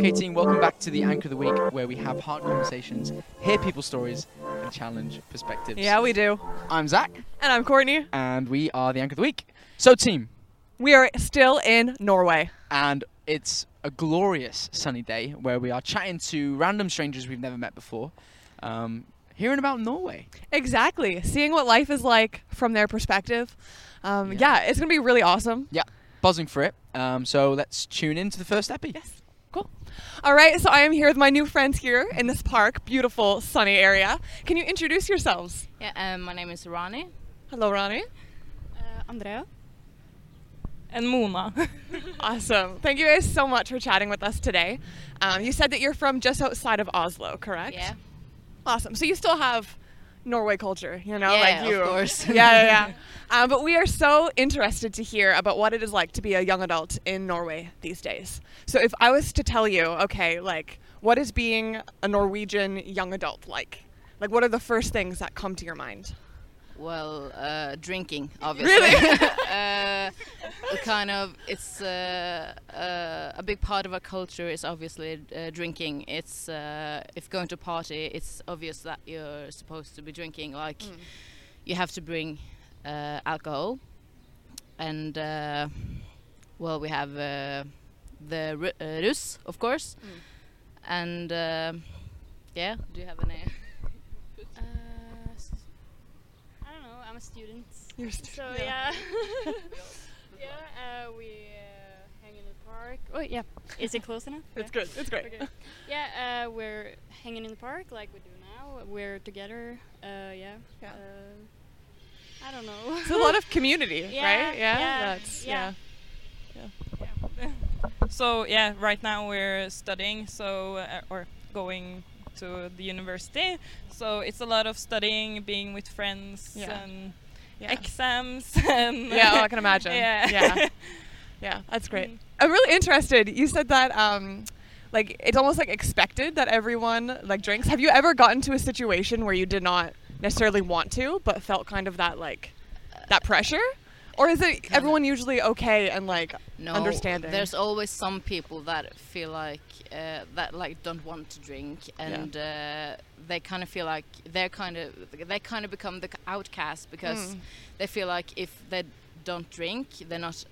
Okay, team, welcome back to the Anchor of the Week, where we have hard conversations, hear people's stories, and challenge perspectives. Yeah, we do. I'm Zach, And I'm Courtney. and we are the Anchor of the Week. So, team, We are still in Norway. and it's a glorious sunny day where we are chatting to random strangers we've never met before, um, hearing about Norway. Exactly. Seeing what life is like from their perspective. Um, Yeah. yeah. it's going to be really awesome. Yeah, buzzing for it. Um, so let's tune in to the first epi. Yes. Cool. All right, so I am here with my new friends here in this park, beautiful, sunny area. Can you introduce yourselves? Yeah, um, my name is Rani. Hello, Ronnie. Uh, Andrea. and Mona. Awesome. Thank you guys so much for chatting with us today. Um, you said that you're from just outside of Oslo, correct? Yeah. Awesome. So you still have Norway culture, you know, Yeah, like of course. yeah, yeah, yeah. Um, but we are so interested to hear about what it is like to be a young adult in Norway these days. So if I was to tell you, okay, like, what is being a Norwegian young adult like? Like, what are the first things that come to your mind? Well, uh, drinking, obviously. Really? uh, kind of, it's uh, uh, a big part of our culture is obviously uh, drinking. It's uh, if going to party, it's obvious that you're supposed to be drinking. Like you have to bring alcohol, and uh, well, we have uh, the ru- uh, russ, of course, and uh, yeah. Do you have any? Uh, s- I don't know. I'm a student. You're st- So yeah. yeah. Uh, we uh, hang in the park. Oh yeah. Is it close enough? It's Yeah. good. It's great. Okay. Yeah. Uh, we're hanging in the park like we do now. We're together. Uh, yeah. Yeah. Uh, I don't know. It's a lot of community, Yeah, right? Yeah. yeah, That's yeah. yeah. so yeah, right now we're studying, so uh, or going to the university. So it's a lot of studying, being with friends, Yeah. and Yeah. exams. And Yeah, oh, I can imagine. Yeah. Yeah. Yeah, that's great. Mm. I'm really interested. You said that um like it's almost like expected that everyone like drinks. Have you ever gotten to a situation where you did not necessarily want to but felt kind of that like that pressure? Or is it everyone usually okay and like no, understanding? There's always some people that feel like uh, that like don't want to drink, and uh, they kind of feel like they're kind of they kind of become the outcast because Mm. they feel like if they don't drink, they're not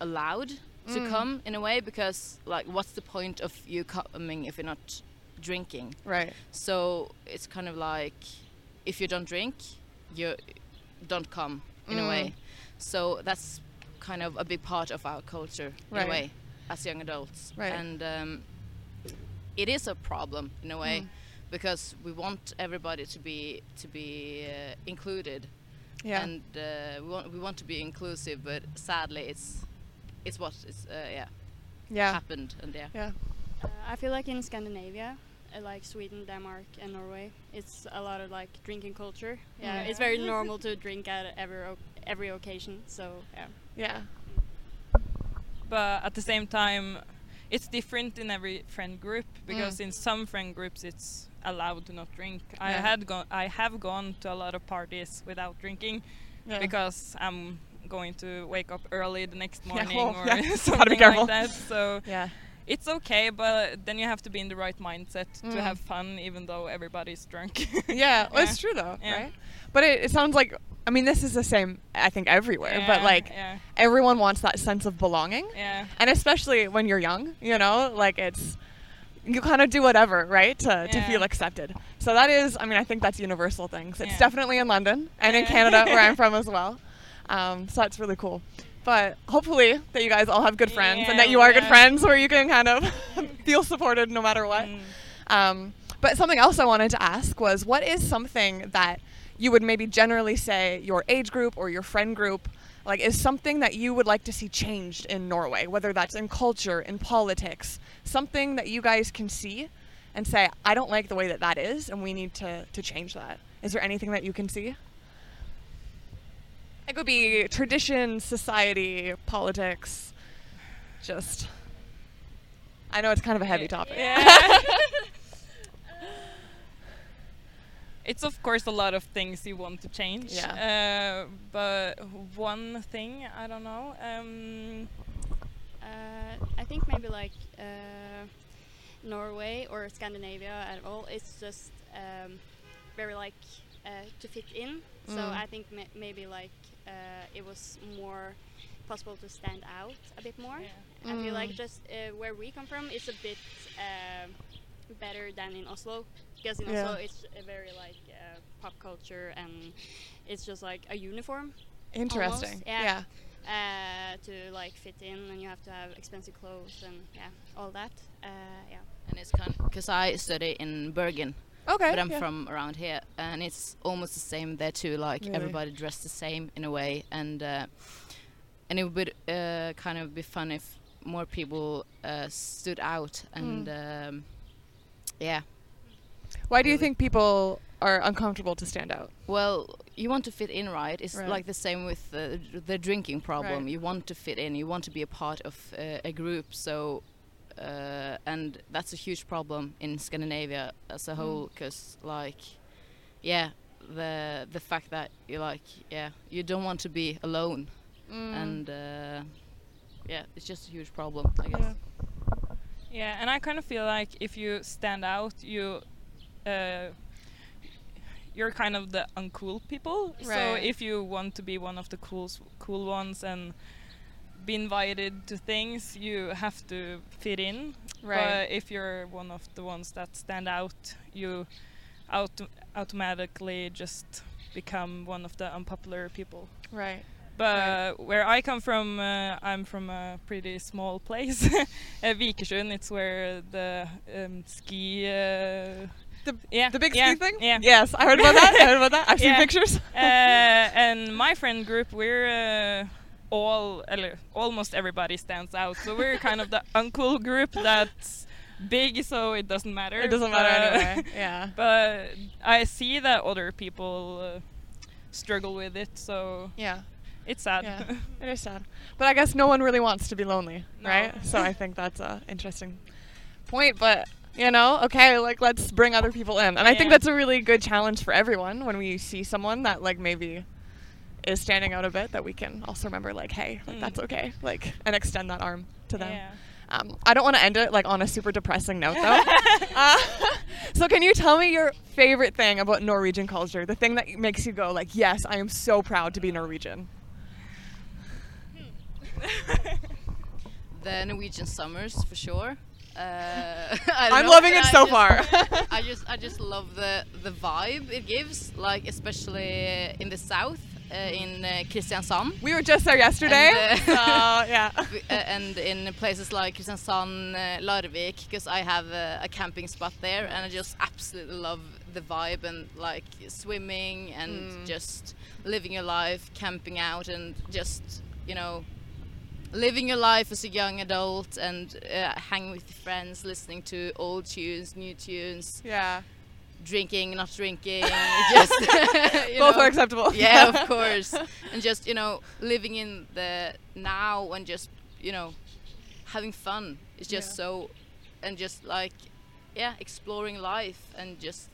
allowed to Mm. come in a way because like what's the point of you coming if you're not drinking? Right. So it's kind of like if you don't drink, you don't come in Mm. a way. So that's kind of a big part of our culture in a way as young adults. Right. And um, it is a problem in a way Mm. because we want everybody to be to be uh, included Yeah. and uh, we want we want to be inclusive, but sadly it's it's what is uh, yeah yeah. happened and yeah. Yeah. Uh, I feel like in Scandinavia, uh, like Sweden, Denmark, and Norway, it's a lot of like drinking culture. Yeah, Mm. it's very normal to drink at every o- every occasion. So yeah. Yeah. but at the same time, it's different in every friend group because in some friend groups it's allowed to not drink. I had gone, I have gone to a lot of parties without drinking Yeah. because I'm going to wake up early the next Yeah, morning well, or yeah, gotta be something careful. like that. So yeah. It's okay, but then you have to be in the right mindset Mm. to have fun, even though everybody's drunk. Yeah, well, it's true though, Yeah. right? But it, it sounds like I mean this is the same I think everywhere, yeah, but like yeah, everyone wants that sense of belonging. yeah, and especially when you're young you know like it's you kind of do whatever right to, to feel accepted so that is i mean i think that's universal things it's Yeah. definitely in london and in canada where i'm from as well um, so that's really cool but hopefully that you guys all have good friends and that you are good friends where you can kind of feel supported no matter what Mm. um, but something else I wanted to ask was what is something that you would maybe generally say your age group or your friend group like is something that you would like to see changed in Norway, whether that's in culture, in politics, something that you guys can see and say, I don't like the way that that is, and we need to, to change that. Is there anything that you can see? It could be tradition, society, politics, just. I know it's kind of a heavy topic. Yeah. it's of course a lot of things you want to change. Uh, but one thing I don't know. Um, Uh, I think maybe like uh, Norway or Scandinavia at all. It's just um, very like uh, to fit in. So Mm. I think ma- maybe like it was more possible to stand out a bit more. I feel like Mm. just uh, where we come from, it's a bit um better than in Oslo because in Yeah. Oslo it's a very like uh, pop culture and it's just like a uniform Interesting. yeah. yeah. uh, to like fit in and you have to have expensive clothes and yeah all that uh, yeah And it's kind because I study in Bergen, Okay. but I'm yeah. from around here, and it's almost the same there too. Like Really? everybody dressed the same in a way, and uh, and it would uh, kind of be fun if more people uh, stood out and um, yeah. Why do you think people are uncomfortable to stand out? Well, you want to fit in, right? It's Right. like the same with the, the drinking problem. Right. You want to fit in. You want to be a part of uh, a group. So, and that's a huge problem in Scandinavia as a Mm. whole. Because, like, yeah, the the fact that you like, yeah, you don't want to be alone, Mm. and uh, yeah, it's just a huge problem. I guess. Yeah. Yeah, and I kind of feel like if you stand out, you uh, you're kind of the uncool people. So if you want to be one of the cool cool ones and be invited to things, you have to fit in. Right. But if you're one of the ones that stand out, you auto- automatically just become one of the unpopular people. Right. But where I come from, uh, I'm from a pretty small place, uh, Vikersund. It's where the um, ski. Uh, The- yeah, The big yeah, ski thing? Yeah. Yes, I heard about that. I heard about that. I've seen Yeah. pictures. uh, and my friend group, we're uh, all, almost everybody stands out. So we're kind of the uncool group that's big, so it doesn't matter. it doesn't matter anyway. Yeah. But I see that other people uh, struggle with it, so Yeah. it's sad. Yeah. It is sad. But I guess no one really wants to be lonely, No. right? So I think that's a interesting point. But you know, okay, like let's bring other people in, and I think that's a really good challenge for everyone when we see someone that like maybe is standing out a bit. That we can also remember, like, hey, like Mm. that's okay, like, and extend that arm to them. Yeah. Um, I don't want to end it like on a super depressing note though. uh, so can you tell me your favorite thing about Norwegian culture? The thing that makes you go like, yes, I am so proud to be Norwegian. The Norwegian summers for sure. Uh, I'm know, loving it I so just- far. I just I just love the the vibe it gives, like especially in the south, in uh, Kristiansand, we were just there yesterday. And, uh, so yeah. uh, and in places like Kristiansand, uh, Larvik, because I have a, a camping spot there, and I just absolutely love the vibe and like swimming and Mm. just living your life, camping out, and just you know living your life as a young adult and uh, hanging with friends, listening to old tunes, new tunes, Yeah. Drinking, not drinking, just both know. are acceptable. Yeah, of course, and just you know living in the now and just you know having fun is just Yeah. so, and just like yeah, exploring life and just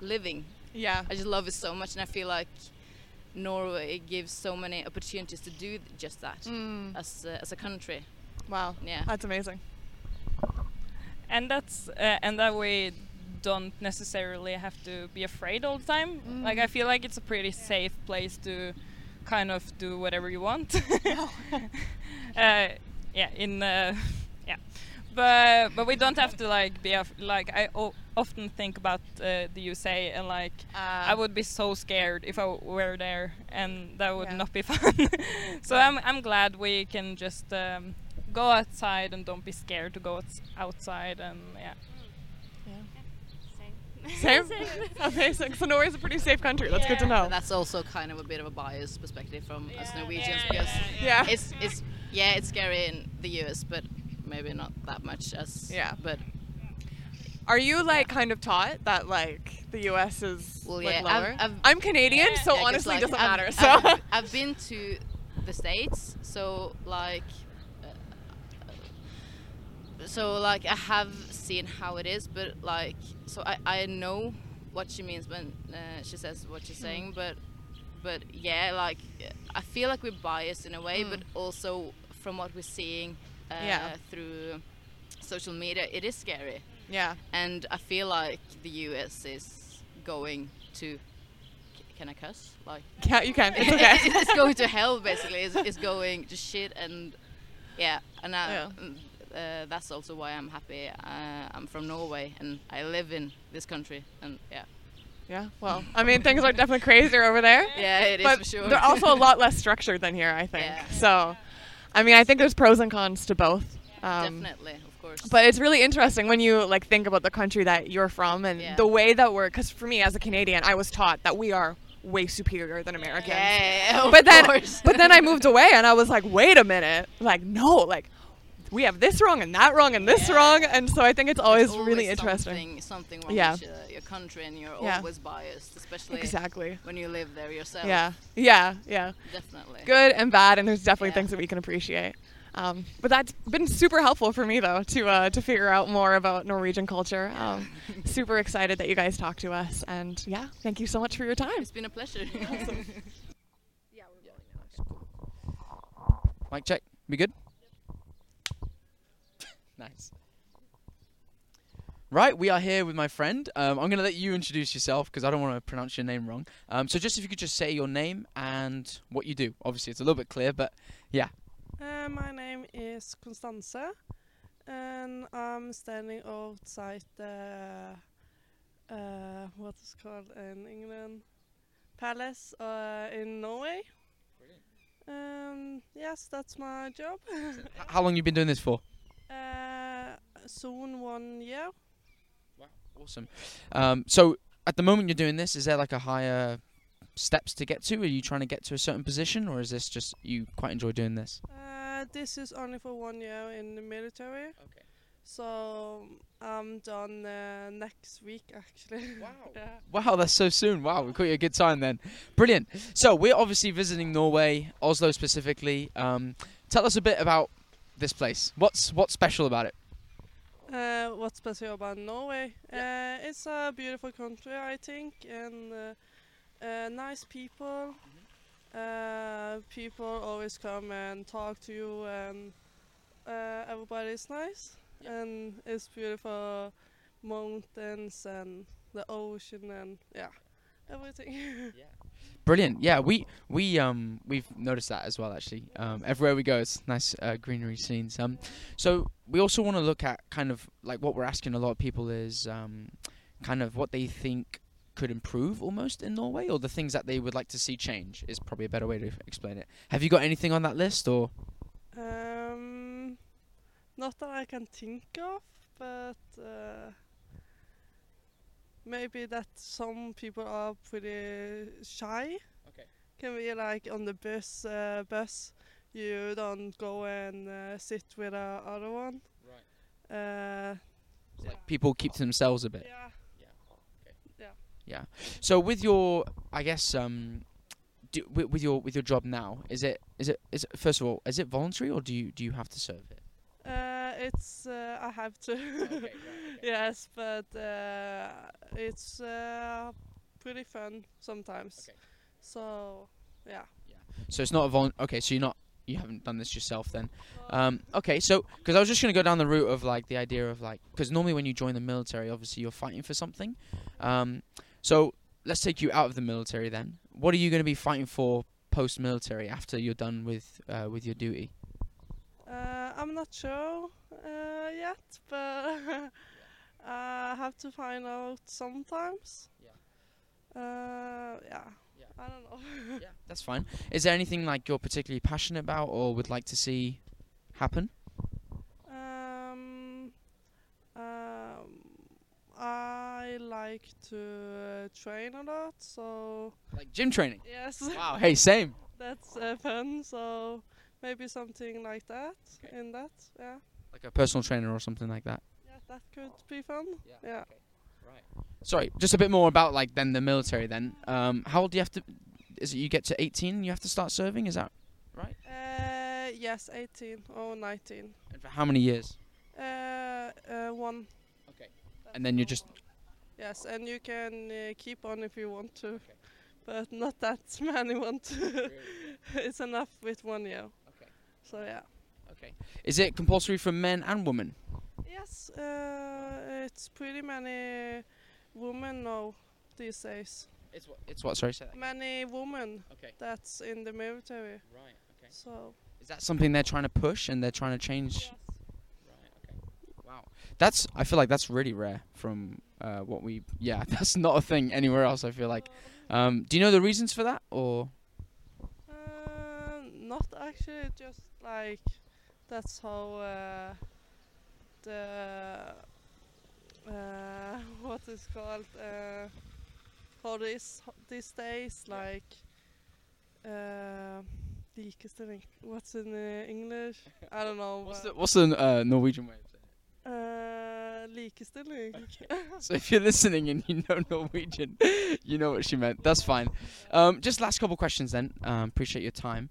living. Yeah. I just love it so much, and I feel like Norway gives so many opportunities to do just that Mm. as a, as a country. Wow. Yeah. That's amazing. and that's uh, and that way don't necessarily have to be afraid all the time like i Mm. feel like it's a pretty safe place to kind of do whatever you want uh, yeah in uh, yeah but but we don't have to like be af- like i o- often think about uh, the usa and like I would be so scared if I were there, and that would Yeah. not be fun. so I'm I'm glad we can just um, go outside and don't be scared to go outside and yeah. Same. Same. amazing. So Norway's a pretty safe country. That's good to know. But that's also kind of a bit of a biased perspective from us Norwegians yeah, because yeah, yeah. it's it's yeah it's scary in the US, but maybe not that much as Yeah. But Are you like kind of taught that like the U.S. is well, like yeah, lower? I've, I've I'm Canadian, Yeah. so Yeah, 'cause, honestly, like, it doesn't I've- matter. So I've, I've been to the states, so like, so like I have seen how it is, but like, so I I know what she means when uh, she says what she's saying, but but yeah, like I feel like we're biased in a way, Mm. but also from what we're seeing uh, Yeah. through social media, it is scary, Yeah. and I feel like the U.S. is going to. Can I cuss? Like Yeah, you can. It's okay. it's going to hell basically. It's, it's going to shit and yeah, and I, Yeah. Uh, that's also why I'm happy. Uh, I'm from Norway and I live in this country and yeah, yeah. Well, I mean, things are definitely crazier over there. yeah, it is but for sure. they're also a lot less structured than here, I think. Yeah. So, I mean, I think there's pros and cons to both. Um, definitely, of course. But it's really interesting when you like think about the country that you're from and Yeah. the way that we're. Because for me, as a Canadian, I was taught that we are way superior than Americans. yeah, of But then, course. but then I moved away and I was like, wait a minute, like no, like we have this wrong and that wrong and this Yeah. wrong, and so I think it's always, There's really always interesting. Something, something wrong Yeah. with your country, and you're Yeah. always biased, especially Exactly. when you live there yourself. Yeah, yeah, yeah. definitely. Good and bad, and there's definitely Yeah. things that we can appreciate. Um, but that's been super helpful for me though to uh, to figure out more about Norwegian culture. Um, super excited that you guys talked to us, and yeah, thank you so much for your time. It's been a pleasure. Yeah, we're really nice. Mic check. We good? Nice. Right, we are here with my friend. Um, I'm going to let you introduce yourself because I don't want to pronounce your name wrong. Um, so, just if you could just say your name and what you do. Obviously, it's a little bit clear, but yeah. Uh, my name is Constance, and I'm standing outside the uh, what is called in England palace uh, in Norway. Um, yes, that's my job. How long you been doing this for? Uh, soon one year. Wow, awesome. Um, so, at the moment you're doing this, is there like a higher steps to get to? Are you trying to get to a certain position, or is this just you quite enjoy doing this? Uh, this is only for one year in the military. Okay. So I'm done uh, next week actually. Wow. yeah. Wow, that's so soon. Wow, we caught you a good time then. Brilliant. So we're obviously visiting Norway, Oslo specifically. Um, tell us a bit about this place. What's what's special about it? Uh, what's special about Norway? Uh, it's a beautiful country, I think, and uh, uh, nice people. Uh, people always come and talk to you, and uh, everybody is nice. And it's beautiful mountains and the ocean, and yeah, everything. Brilliant. Yeah, we we um we've noticed that as well actually. Um, everywhere we go, it's nice uh, greenery scenes. Um, so we also want to look at kind of like what we're asking a lot of people is um, kind of what they think could improve almost in Norway, or the things that they would like to see change is probably a better way to explain it. Have you got anything on that list, or Um, not that I can think of, but uh, maybe that some people are pretty shy. Okay. Can be like on the bus, uh, bus, you don't go and uh, sit with the other one. Right. Uh, like people keep to themselves a bit? yeah. So with your, I guess, um, do, with, with your with your job now, is it is it is it, first of all, is it voluntary or do you do you have to serve it? It's uh, I have to. yes, but uh, it's uh, pretty fun sometimes. Okay. So yeah. So it's not a vol. Okay, so you're not you haven't done this yourself then. Um, okay, so because I was just gonna go down the route of like the idea of like because normally when you join the military, obviously you're fighting for something. Um, so let's take you out of the military then. What are you gonna be fighting for post military after you're done with uh, with your duty? Uh, I'm not sure uh, yet, but I have to find out sometimes. Yeah. Uh, yeah. Yeah. I don't know. yeah, that's fine. Is there anything like you're particularly passionate about or would like to see happen? um, um, I like to uh, train a lot, so Like gym training. yes, Wow. Hey, same. that's uh, fun. So maybe something like that. Okay. In that, yeah, Like a personal trainer or something like that. yeah, that could be fun. Yeah. Yeah. Right. Sorry, just a bit more about like then the military. Then, um, how old do you have to? Is it you get to 18? You have to start serving. Is that right? Uh, yes, 18 or 19. And for how many years? Uh, uh, one. Okay. And then you're just Yes, and you can uh, keep on if you want to, but not that many want to. it's enough with one year. So yeah. okay. Is it compulsory for men and women? Yes, uh, it's pretty many women now these days. It's what? It's what? Sorry, say that. Many women Okay. that's in the military. Right. Okay. So Is that something they're trying to push and they're trying to change? yes. Right. Okay. Wow. That's. I feel like that's really rare from uh, what we. Yeah, that's not a thing anywhere else. I feel like. Um, do you know the reasons for that, or? Uh, actually, just like that's how uh, the uh, what is called uh, how this these days like uh. What's in uh, English? I don't know. What's the What's the uh, Norwegian way of saying uh, likestilling. it? So if you're listening and you know Norwegian, you know what she meant. That's fine. Um, just last couple questions then. Um, appreciate your time.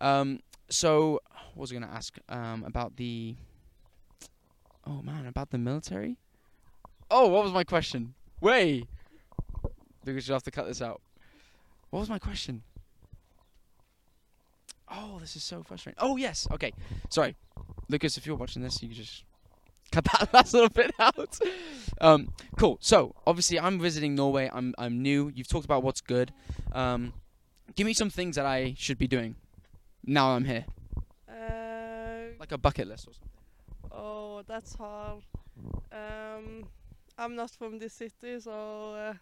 Um, so what was I gonna ask? Um, about the. Oh man, about the military. Oh, what was my question? Way. Lucas, you'll have to cut this out. What was my question? Oh, this is so frustrating. Oh yes, okay. Sorry, Lucas. If you're watching this, you can just cut that last little bit out. Um, cool. So obviously, I'm visiting Norway. I'm I'm new. You've talked about what's good. Um, give me some things that I should be doing now I'm here, Uh, like a bucket list or something. Oh, that's hard. Um, I'm not from this city, so uh,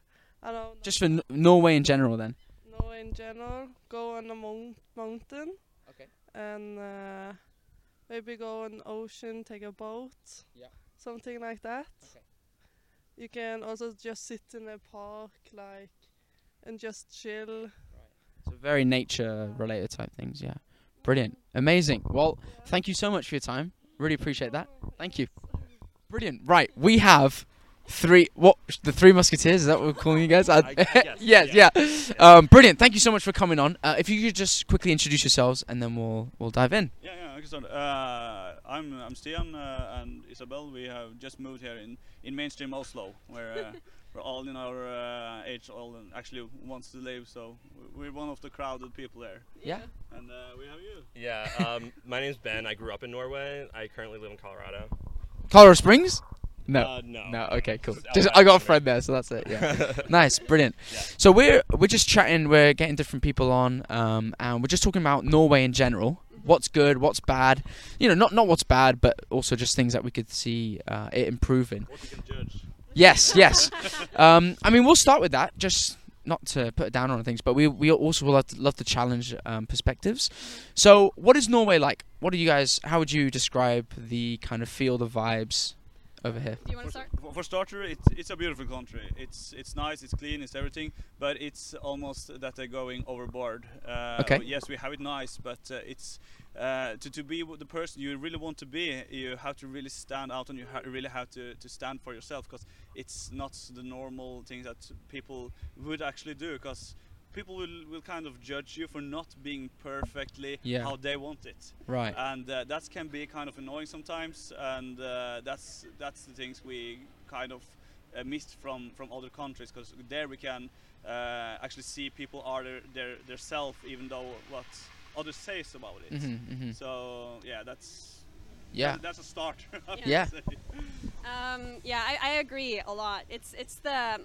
I don't know. Just for N- Norway in general, then. know in general. Go on a mount- mountain. Okay. And uh, maybe go on ocean, take a boat. Yeah. Something like that. Okay. You can also just sit in a park, like, and just chill. So very nature-related type things. Yeah. Brilliant. Amazing. Well, thank you so much for your time. Really appreciate that. Thank you. Brilliant. Right, we have three. What the three musketeers? Is that what we're calling you guys? I- yes, yes, yeah. Um, brilliant. Thank you so much for coming on. Uh, if you could just quickly introduce yourselves, and then we'll we'll dive in. Yeah, yeah, I can start. Uh, I'm I'm Stian uh, and Isabel. We have just moved here in, in mainstream Oslo, where uh, we're all in our uh, age, all and actually wants to live. So we're one of the crowded people there. Yeah. And uh, we have you. Yeah, um, my name's Ben. I grew up in Norway. I currently live in Colorado. Colorado Springs? No. Uh, no. No. Okay. Cool. Just Just I got a friend there, so that's it. Yeah. Nice. Brilliant. Yeah. So we're we're just chatting. We're getting different people on, um, and we're just talking about Norway in general. What's good? What's bad? You know, not not what's bad, but also just things that we could see uh, it improving. What we can judge. Yes. Yes. um, I mean, we'll start with that. Just not to put it down on things, but we we also will love to, love to challenge um, perspectives. So, what is Norway like? What do you guys? How would you describe the kind of feel, the vibes over here? Do you want For, to start? for, for starter, it's it's a beautiful country. It's it's nice, it's clean, it's everything, but it's almost that they're going overboard. Uh, Okay. Yes, we have it nice, but uh, it's uh, to to be the person you really want to be. You have to really stand out, and you ha- really have to to stand for yourself, because it's not the normal thing that people would actually do, because. People will, will kind of judge you for not being perfectly Yeah. how they want it Right. and uh, that can be kind of annoying sometimes and uh, that's that's the things we kind of uh, missed from from other countries because there we can uh, actually see people are their their, their self even though what others says about it hmm hmm so yeah that's Yeah. that- that's a start I would Yeah. say. Um, yeah, I, I agree a lot. It's it's the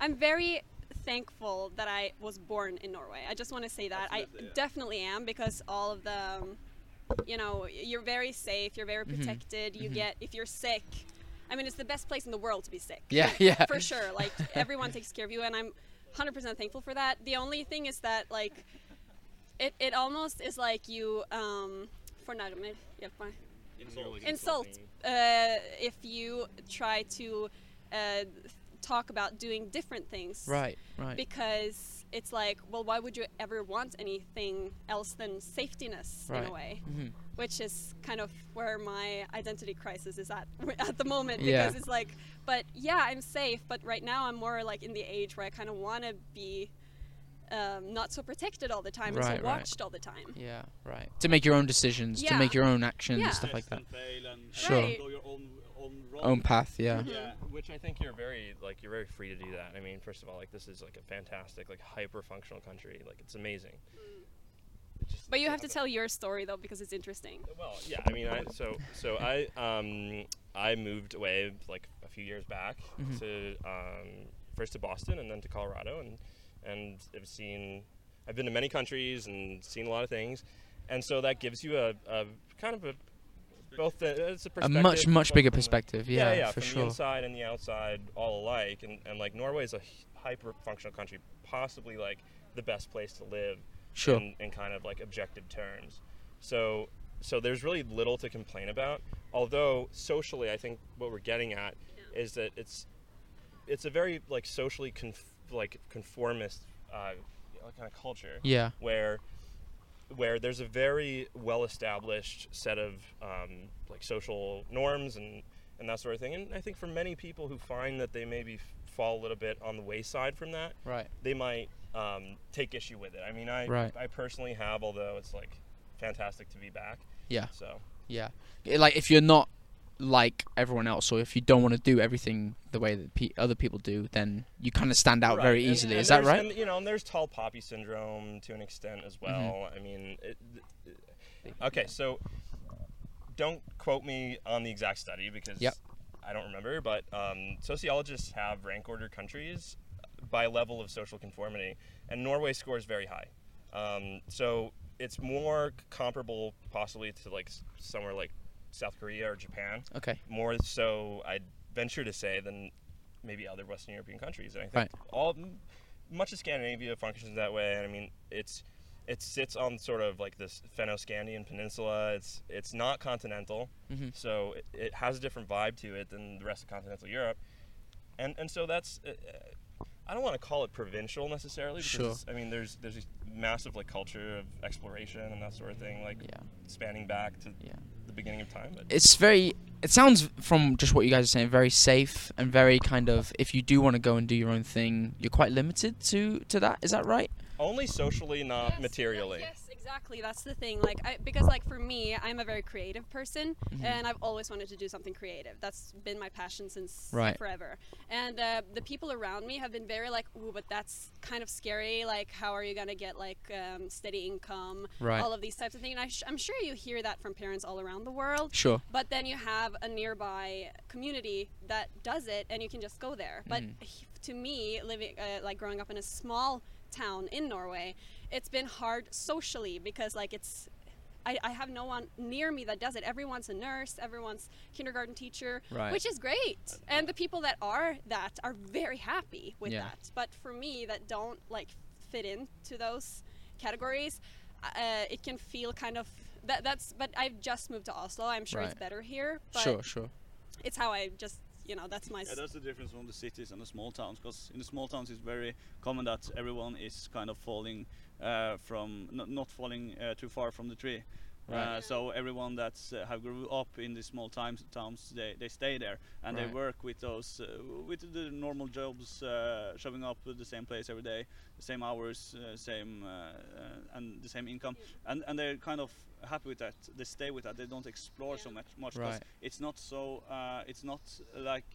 I'm very thankful that I was born in Norway. I just want to say that Absolutely, I yeah. definitely am because all of the um, you know you're very safe, you're very Mhm, protected. You mhm. get if you're sick. I mean, it's the best place in the world to be sick. Yeah. Yeah. for sure. Like everyone takes care of you, and I'm 100% thankful for that. The only thing is that like it, it almost is like you um fornærmer, hjelp meg. insult uh, if you try to uh, talk about doing different things Right. Right. because it's like well why would you ever want anything else than safetyness in a way hmm which is kind of where my identity crisis is at at the moment Yeah. because it's like but yeah i'm safe but right now i'm more like in the age where i kind of want to be um, not so protected all the time and Right, so right. watched all the time Yeah. Right. To make your own decisions, to make your own actions, Yeah. stuff like that. and fail and Sure. Right. Go your own own, path. Yeah. Mhm. yeah Which I think you're very like you're very free to do that. I mean, first of all, like this is like a fantastic, like hyper functional country. Like it's amazing. It just But you have to tell your story though because it's interesting. Well, yeah. I mean, I, so so I um I moved away like a few years back Mhm. to um first to Boston and then to Colorado and and I've seen I've been to many countries and seen a lot of things, and so that gives you a, a kind of a both the, it's a A much much bigger perspective. yeah, Yeah, yeah, for from sure. the inside and the outside all alike, and, and like Norway is a hyper functional country, possibly like the best place to live Sure. in, in kind of like objective terms. So so there's really little to complain about. Although socially, I think what we're getting at is that it's it's a very like socially conf- like conformist uh, kind of culture Yeah. where where there's a very well established set of um, like social norms and and that sort of thing and i think for many people who find that they maybe fall a little bit on the wayside from that Right. they might um, take issue with it i mean i Right. i personally have although it's like fantastic to be back Yeah. so Yeah. Yeah, Like if you're not like everyone else, or if you don't want to do everything the way that pe- other people do, then you kind of stand out Right, very and- easily. and Is that right? And, you know, and there's tall poppy syndrome to an extent as Mm-hmm. well. I mean, it, okay, so don't quote me on the exact study because Yep. I don't remember, but um, sociologists have rank ordered countries by level of social conformity, and Norway scores very high. Um, so it's more comparable, possibly, to like somewhere like South Korea or Japan Okay. more so I'd venture to say than maybe other Western European countries. And I think Right. all much of Scandinavia functions that way. And I mean, it's it sits on sort of like this Fennoscandian peninsula. It's it's not continental, Mhm. so it, it has a different vibe to it than the rest of continental Europe. And and so that's. Uh, I don't want to call it provincial necessarily because Sure. I mean there's there's this massive like culture of exploration and that sort of thing like Yeah. spanning back to Yeah. the beginning of time but It's very. It sounds from just what you guys are saying very safe and very kind of. If you do want to go and do your own thing, you're quite limited to to that. Is that right? only socially not Yes, materially Yes, exactly. That's the thing. Like, I, because like for me, I'm a very creative person, Mhm. and I've always wanted to do something creative. That's been my passion since Right. forever. And uh, the people around me have been very like, "Ooh, but that's kind of scary. Like, how are you gonna get like um, steady income? Right. All of these types of things." And I sh- I'm sure you hear that from parents all around the world. Sure. But then you have a nearby community that does it, and you can just go there. But Mhm. to me, living uh, like growing up in a small town in Norway, it's been hard socially because like it's. I, I have no one near me that does it. Everyone's a nurse, everyone's kindergarten teacher, Right. which is great. And the people that are that are very happy with Yeah. that. But for me, that don't like fit into those categories, uh, it can feel kind of that. That's. But I've just moved to Oslo. I'm sure it's better here. But Sure. Sure. it's how I just you know that's my. Yeah, that's the difference from the cities and the small towns. Because in the small towns, it's very common that everyone is kind of falling from not, not falling uh, too far from the tree. Right. Uh, so everyone that's uh, have grew up in these small times, towns, they, they stay there and Right. they work with those uh, with the normal jobs, uh, showing up at the same place every day, the same hours, uh, same uh, uh, and the same income, and and they're kind of happy with that. They stay with that. They don't explore so much much 'cause Right. it's not so uh, it's not like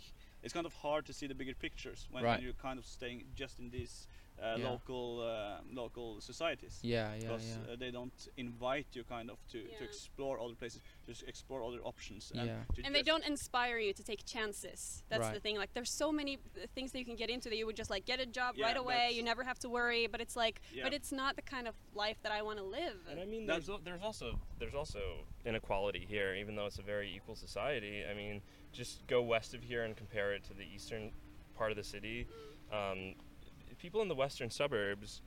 it's kind of hard to see the bigger pictures when, Right. you're kind of staying just in these uh, Yeah. local uh, local societies Yeah. Yeah. because Yeah. uh, they don't invite you kind of to, to explore other places to s- explore other options Yeah. to and they don't inspire you to take chances. That's the thing. Like, there's so many uh, things that you can get into that you would just like get a job Yeah, right away. You never have to worry. But it's like, Yeah. but it's not the kind of life that I want to live. And I mean, there's al- there's also there's also inequality here, even though it's a very equal society. I mean, just go west of here and compare it to the eastern part of the city. Um, people in the western suburbs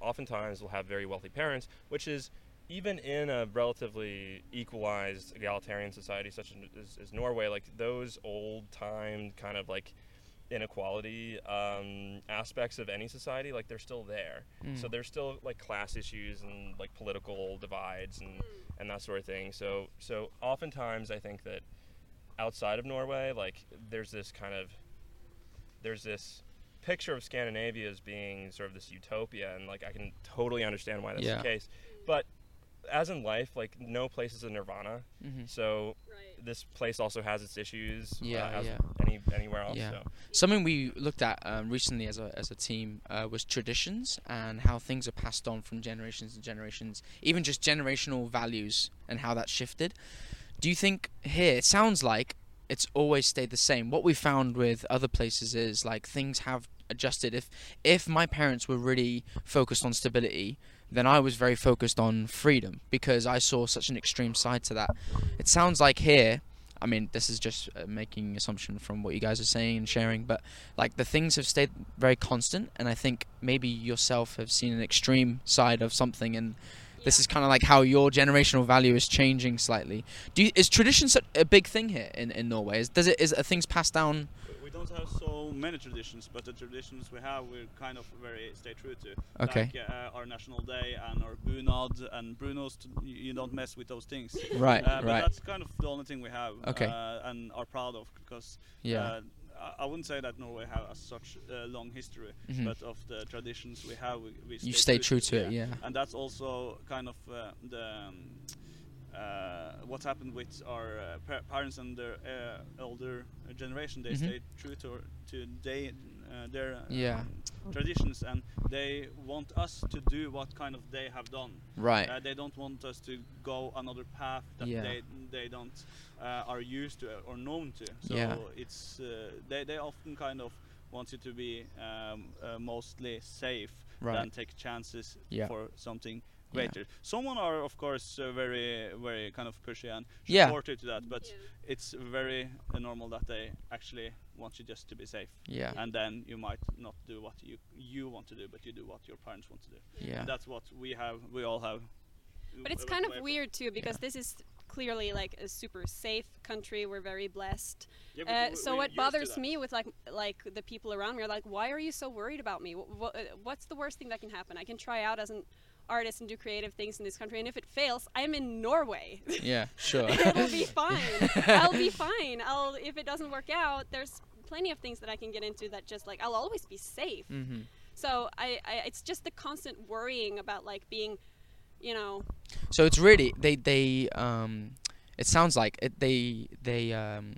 oftentimes will have very wealthy parents, which is even in a relatively equalized egalitarian society such as, as Norway, like those old time kind of like inequality um, aspects of any society, like they're still there. So Mm. there's still like class issues and like political divides and, and that sort of thing. So so oftentimes I think that outside of Norway, like there's this kind of there's this picture of Scandinavia as being sort of this utopia, and like I can totally understand why that's Yeah. the case. But as in life, like no place is a nirvana. Mhm. So Right. this place also has its issues. Yeah, uh, as yeah. Any anywhere else. Yeah. So. Something we looked at um, recently as a as a team uh, was traditions and how things are passed on from generations to generations, even just generational values and how that shifted. Do you think here it sounds like it's always stayed the same? What we found with other places is like things have adjusted. If if my parents were really focused on stability, then I was very focused on freedom because I saw such an extreme side to that. It sounds like here I mean, this is just uh, making assumption from what you guys are saying and sharing, but like the things have stayed very constant, and I think maybe yourself have seen an extreme side of something, and this is kind of like how your generational value is changing slightly. Do you, is tradition such a big thing here in, in Norway? Is, does it is are things passed down? We don't have so many traditions, but the traditions we have, we're kind of very stay true to. Okay. Like uh, our national day and our bunad and brunost. You, you don't mess with those things. Right, Uh, but right. that's kind of the only thing we have. Okay. Uh, and are proud of because. Yeah. Uh, I- wouldn't say that Norway has a such a long history, Mhm. but of the traditions we have, we, we You stay true to it, yeah. And that's also kind of uh, the um, what happened with our uh, pa- parents and their uh, older generation. They Mhm. stay true to to they, uh, their uh, Yeah. traditions, and they want us to do what kind of they have done. Right. Uh, they don't want us to go another path that Yeah. they they don't uh, are used to or known to. So Yeah. it's uh, they they often kind of want you to be um, uh, mostly safe Right. than take chances Yeah. for something Yeah. greater. Someone are of course uh, very very kind of pushy and Yeah. supportive to that, but it's very uh, normal that they actually want you just to be safe. Yeah. And then you might not do what you you want to do, but you do what your parents want to do. Yeah. And that's what we have. We all have. But it's kind of weird too because this is clearly like a super safe country. We're very blessed. Yeah, but uh, we- so what bothers me with like like the people around me are like, why are you so worried about me? Wh- wh- what's the worst thing that can happen? I can try out as an artist and do creative things in this country, and if it fails, I'm in Norway. Yeah, sure. It'll be fine. I'll be fine. I'll if it doesn't work out, there's plenty of things that I can get into that just like I'll always be safe. Mhm. So I, I it's just the constant worrying about like being, you know, So it's really they they um, it sounds like it, they they um,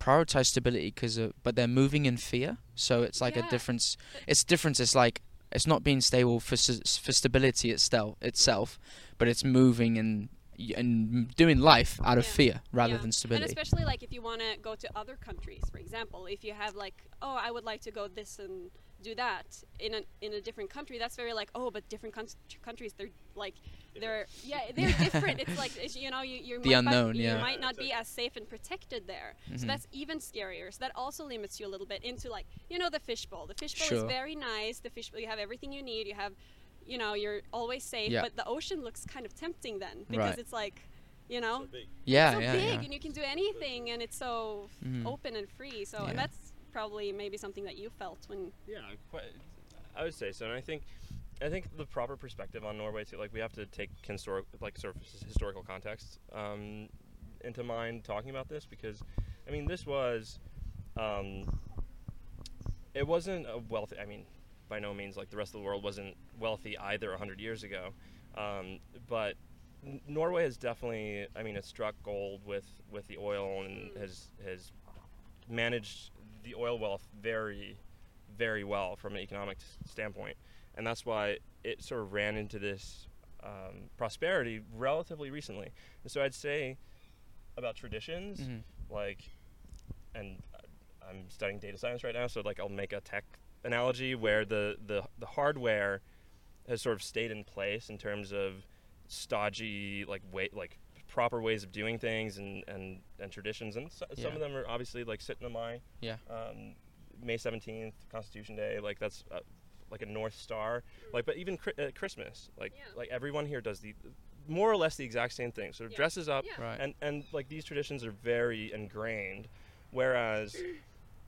prioritize stability because but they're moving in fear. So it's like Yeah. a difference. It's difference. It's like it's not being stable for for stability itself itself, but it's moving and and doing life out of Yeah. fear rather Yeah. than stability. And especially like if you want to go to other countries, for example, if you have like, oh, I would like to go this and do that in a in a different country, that's very like, oh, but different countries, countries, they're like, they're yeah, they're different. It's like it's, you know, you you The might unknown, you yeah. might not be as safe and protected there. Mhm. So that's even scarier. So that also limits you a little bit into like, you know, the fishbowl. The fishbowl Sure. is very nice. The fishbowl, you have everything you need. You have, you know, you're always safe. Yeah. But the ocean looks kind of tempting then because Right. it's like. You know, Yeah, it's so yeah, big, yeah. and you can do anything, and it's so Mhm. open and free. So, Yeah. and that's probably maybe something that you felt when. Yeah, quite, I would say so, and I think, I think the proper perspective on Norway too, like we have to take historic, like sort of historical context um, into mind talking about this because, I mean, this was, um, it wasn't a wealthy. I mean, by no means like the rest of the world wasn't wealthy either hundred years ago, um, but Norway has definitely. I mean, it struck gold with with the oil and has has managed the oil wealth very, very well from an economic standpoint, and that's why it sort of ran into this um, prosperity relatively recently. And so I'd say about traditions, Mhm. like, and uh, I'm studying data science right now, so like I'll make a tech analogy where the the the hardware has sort of stayed in place in terms of stodgy like weight like proper ways of doing things and and, and traditions and so, Yeah. some of them are obviously like sit in the my Yeah. um, May 17th Constitution Day like that's uh, like a North Star like but even Chri- uh, Christmas like like everyone here does the more or less the exact same thing sort of dresses up Right. and and like these traditions are very ingrained whereas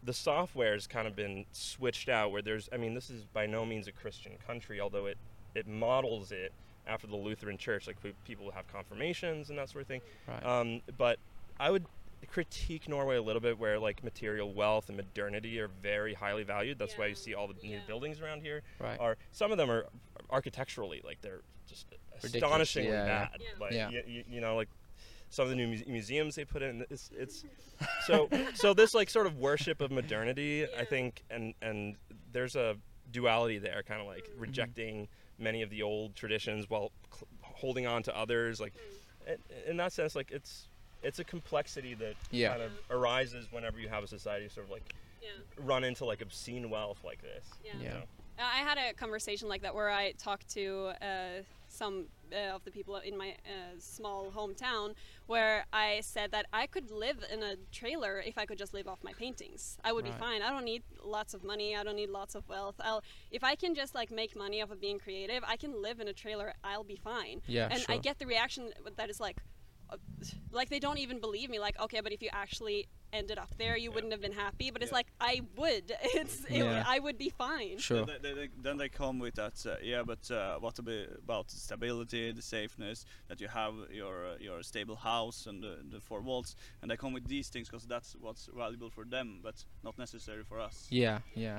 the software's kind of been switched out where there's I mean this is by no means a Christian country although it it models it after the Lutheran Church like pe- people have confirmations and that sort of thing Right. um, but I would critique Norway a little bit where like material wealth and modernity are very highly valued that's why you see all the new buildings around here Right. are some of them are architecturally like they're just Ridiculous, astonishingly yeah, yeah. bad like Yeah. You, you, you know like some of the new muse- museums they put in. It's it's so so this like sort of worship of modernity. I think and and there's a duality there, kind of like rejecting many of the old traditions while cl- holding on to others. Like in, in that sense, like it's it's a complexity that Yeah. kind of arises whenever you have a society sort of like Yeah. run into like obscene wealth like this. Yeah. you know? I had a conversation like that where I talked to uh, some uh, of the people in my uh, small hometown, where I said that I could live in a trailer if I could just live off my paintings. I would Right. be fine. I don't need lots of money. I don't need lots of wealth. I'll if I can just like make money off of being creative, I can live in a trailer. I'll be fine. Yeah, and I get the reaction that is like. Uh, like they don't even believe me like okay but if you actually ended up there you wouldn't have been happy but it's Yeah. like i would it's it, Yeah. i would be fine Sure. Then they, they, then they come with that, uh, yeah, but uh, what about the stability, the safeness, that you have your uh, your stable house and the, the four walls, and they come with these things because that's what's valuable for them, but not necessary for us. Yeah, yeah.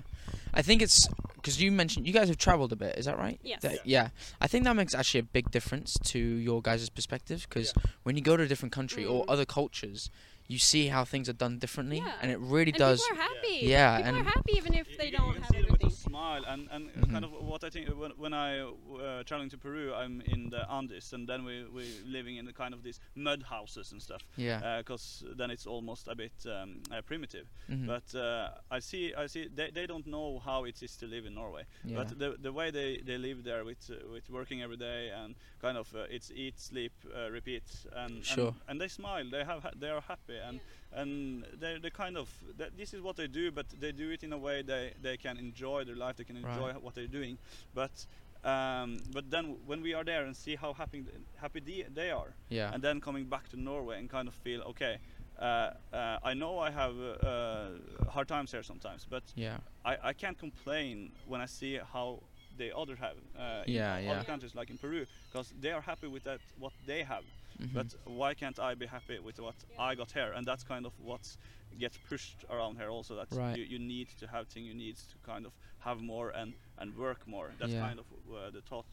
I think it's because you mentioned you guys have traveled a bit. Is that right? Yes. That- yeah. I think that makes actually a big difference to your guys' perspective because when you go to a different country or Mm. other cultures, you see how things are done differently, Yeah. and it really and does. people are happy. Yeah, people and- are happy even if they you, don't can have see them with everything. a smile, and and Mhm. kind of what I think when when I uh, traveling to Peru, I'm in the Andes, and then we we living in the kind of these mud houses and stuff. Yeah. Because then it's almost a bit um, uh, primitive. Mhm. But uh, I see, I see, they, they don't know how it is to live in Norway. Yeah. But the the way they, they live there with uh, with working every day and kind of uh, it's eat, sleep, uh, repeat, and, Sure. and and they smile. They have ha- they are happy and and they they kind of th- this is what they do, but they do it in a way they they can enjoy their life. They can enjoy Right. what they're doing. But um, but then when we are there and see how happy happy they, they are, yeah. and then coming back to Norway and kind of feel okay. Uh, uh, I know I have uh, uh, hard times here sometimes, but yeah. I, I can't complain when I see how the other have uh, Yeah, in yeah. other countries like in Peru because they are happy with that what they have. Mhm. But why can't I be happy with what I got here? And that's kind of what gets pushed around here also. That Right. you, you need to have things you need to kind of have more and and work more. That's Yeah. kind of uh, the thought.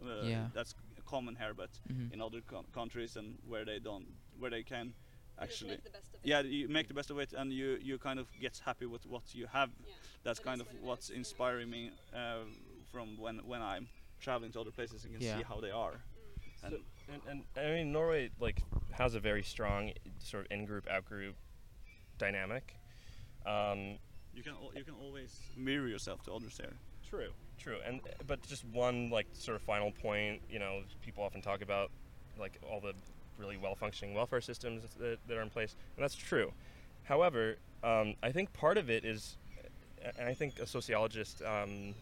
Uh, Yeah. That's common here, but Mhm. in other co- countries and where they don't, where they can actually make the best of it. yeah you make the best of it and you you kind of get happy with what you have Yeah. that's That kind of what what's is, inspiring me uh, from when when i'm traveling to other places and can Yeah. see how they are and So, and, and I mean, Norway like has a very strong sort of in-group, out-group dynamic. Um, you can al- you can always mirror yourself to others there True, true, and but just one like sort of final point. You know, people often talk about like all the really well-functioning welfare systems that, that are in place, and that's true. However, um, I think part of it is, and I think a sociologist, um,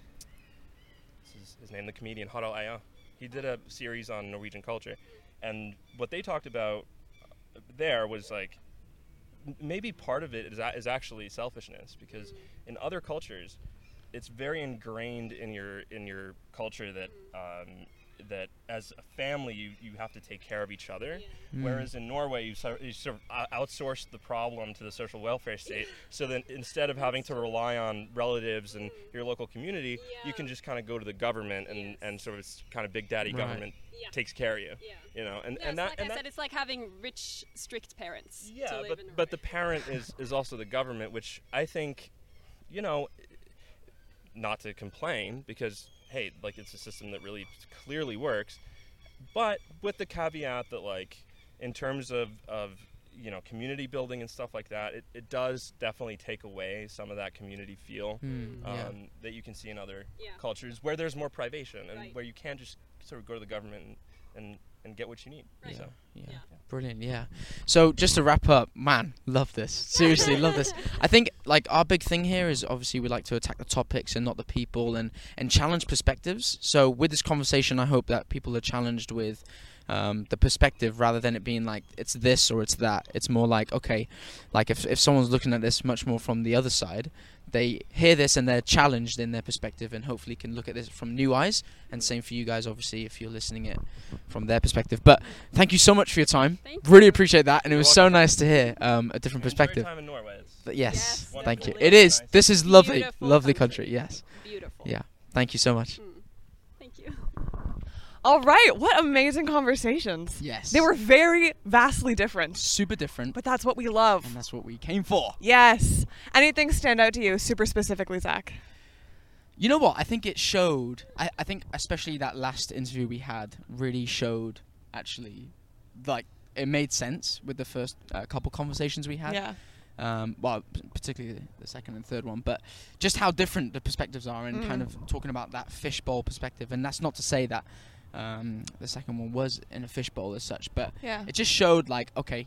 this is his name, the comedian Harald Eia, he did a series on Norwegian culture, and what they talked about there was like maybe part of it is, is actually selfishness because in other cultures it's very ingrained in your in your culture that um, that as a family you, you have to take care of each other Mm. whereas in Norway you sort, you sort of outsource the problem to the social welfare state so then instead of having to rely on relatives and your local community you can just kind of go to the government and, Yes. and sort of it's kind of big daddy Right. government Yeah. takes care of you Yeah. you know and, Yeah, and that like and I that, said, it's like having rich, strict parents. to yeah, live but in but the parent is is also the government, which I think, you know, not to complain because hey, like it's a system that really clearly works, but with the caveat that like in terms of of you know community building and stuff like that, it, it does definitely take away some of that community feel Mm, um, yeah. that you can see in other Yeah. cultures where there's more privation and Right. where you can just sort of go to the government and and, and get what you need. Right. So. Yeah. Yeah. Brilliant, yeah. So just to wrap up, man, love this. Seriously, love this. I think like our big thing here is obviously we like to attack the topics and not the people and and challenge perspectives. So with this conversation, I hope that people are challenged with um, the perspective rather than it being like it's this or it's that. It's more like okay, like if if someone's looking at this much more from the other side, they hear this and they're challenged in their perspective and hopefully can look at this from new eyes. And same for you guys, obviously, if you're listening it from their perspective. But thank you so much for your time. Thank Really you. appreciate that, and it You're was so nice to hear um, a different Enjoy perspective. time in Norway. But yes, Yes, thank you. It is. Nice. This is lovely, Beautiful lovely country. country. Yes. Beautiful. Yeah. Thank you so much. Mm. All right, what amazing conversations. Yes. They were very vastly different, super different, but that's what we love. and that's what we came for. Yes. Anything stand out to you super specifically, Zach? You know what? I think it showed. I, I think especially that last interview we had really showed actually, like it made sense with the first uh, couple conversations we had. Yeah. Um, well, p- particularly the second and third one, but just how different the perspectives are, and kind Mm. of talking about that fishbowl perspective. And that's not to say that um, the second one was in a fishbowl as such, but Yeah. it just showed like okay,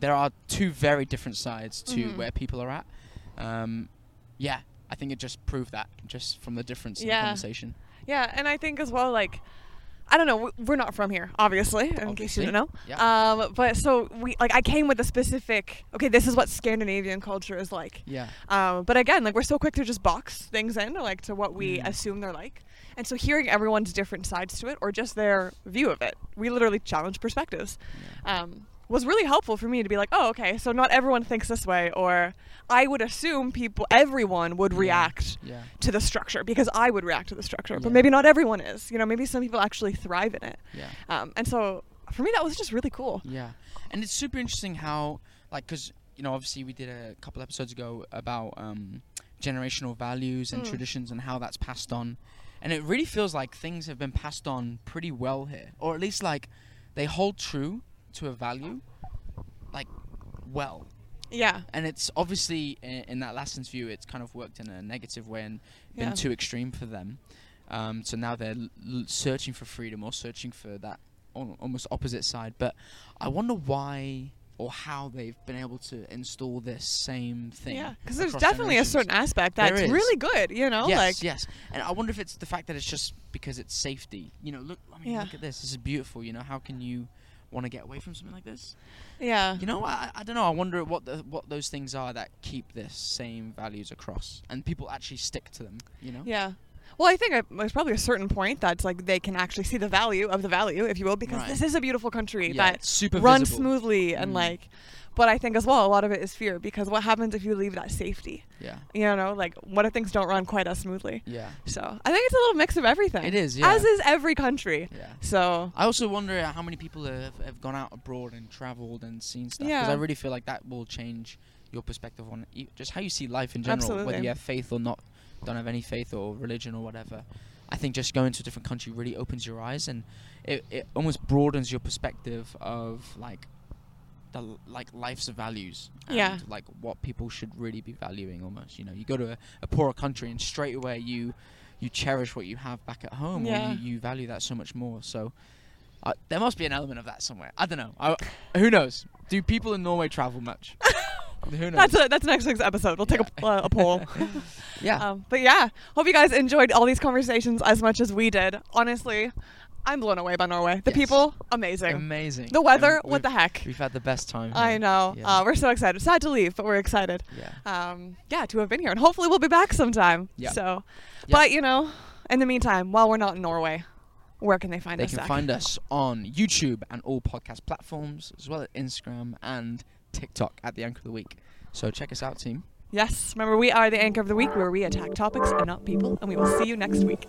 there are two very different sides to Mhm. where people are at. Um, yeah, I think it just proved that just from the difference in the conversation. Yeah, and I think as well, like, I don't know, we- we're not from here, obviously, in case you don't know. Yeah. Um, but so we, like, I came with a specific, okay, this is what Scandinavian culture is like. Yeah. Um, but again, like, we're so quick to just box things in, like, to what we Mm. assume they're like. And so hearing everyone's different sides to it, or just their view of it, we literally challenge perspectives. Um, was really helpful for me to be like, oh, okay, so not everyone thinks this way, or I would assume people, everyone would Yeah. react Yeah. to the structure because I would react to the structure, but Yeah. maybe not everyone is. You know, maybe some people actually thrive in it. Yeah. Um, and so for me, that was just really cool. Yeah, and it's super interesting how, like, because you know, obviously we did a couple episodes ago about um, generational values and Mm. traditions and how that's passed on, and it really feels like things have been passed on pretty well here, or at least like they hold true to a value, like well. Yeah. And it's obviously in, in that last interview, it's kind of worked in a negative way and been Yeah. too extreme for them. Um, so now they're l- searching for freedom or searching for that al- almost opposite side. But I wonder why or how they've been able to install this same thing. Yeah. Because there's definitely a certain aspect that's really good, you know? Yes, like, yes. And I wonder if it's the fact that it's just because it's safety. You know, look. I mean, Yeah. look at this. This is beautiful. You know, how can you want to get away from something like this? yeah. You know, I, I don't know. I wonder what the, what those things are that keep this same values across, and people actually stick to them. You know. Yeah. Well, I think I, there's probably a certain point that's like they can actually see the value of the value, if you will, because Right. this is a beautiful country Yeah, that super runs visible. smoothly and Mm. like. But I think as well, a lot of it is fear because what happens if you leave that safety? Yeah. You know, like what if things don't run quite as smoothly? Yeah. So I think it's a little mix of everything. It is, yeah. As is every country. Yeah. So I also wonder how many people have, have gone out abroad and traveled and seen stuff. Because Yeah. I really feel like that will change your perspective on e- just how you see life in general, whether you have faith or not, don't have any faith or religion or whatever. I think just going to a different country really opens your eyes and it, it almost broadens your perspective of like the like life's values and Yeah. like what people should really be valuing almost you know you go to a, a poorer country and straight away you you cherish what you have back at home Yeah. or you, you value that so much more so uh, there must be an element of that somewhere i don't know I, who knows do people in norway travel much who knows that's a, that's next week's episode. We'll take a, uh, a poll. yeah Um, but yeah, hope you guys enjoyed all these conversations as much as we did. Honestly, I'm blown away by Norway. The Yes. people, amazing. amazing The weather, And what the heck? we've had the best time I know. Yeah. Uh, we're so excited. Sad to leave, but we're excited. yeah Um, yeah, to have been here, and hopefully we'll be back sometime. Yeah. So, Yeah. but you know, in the meantime, while we're not in Norway, where can they find They us? They can Zach? find us on YouTube and all podcast platforms, as well as Instagram and TikTok at the Anchor of the Week. So check us out, team. Yes, remember, we are the Anchor of the Week where we attack topics and not people, and we will see you next week.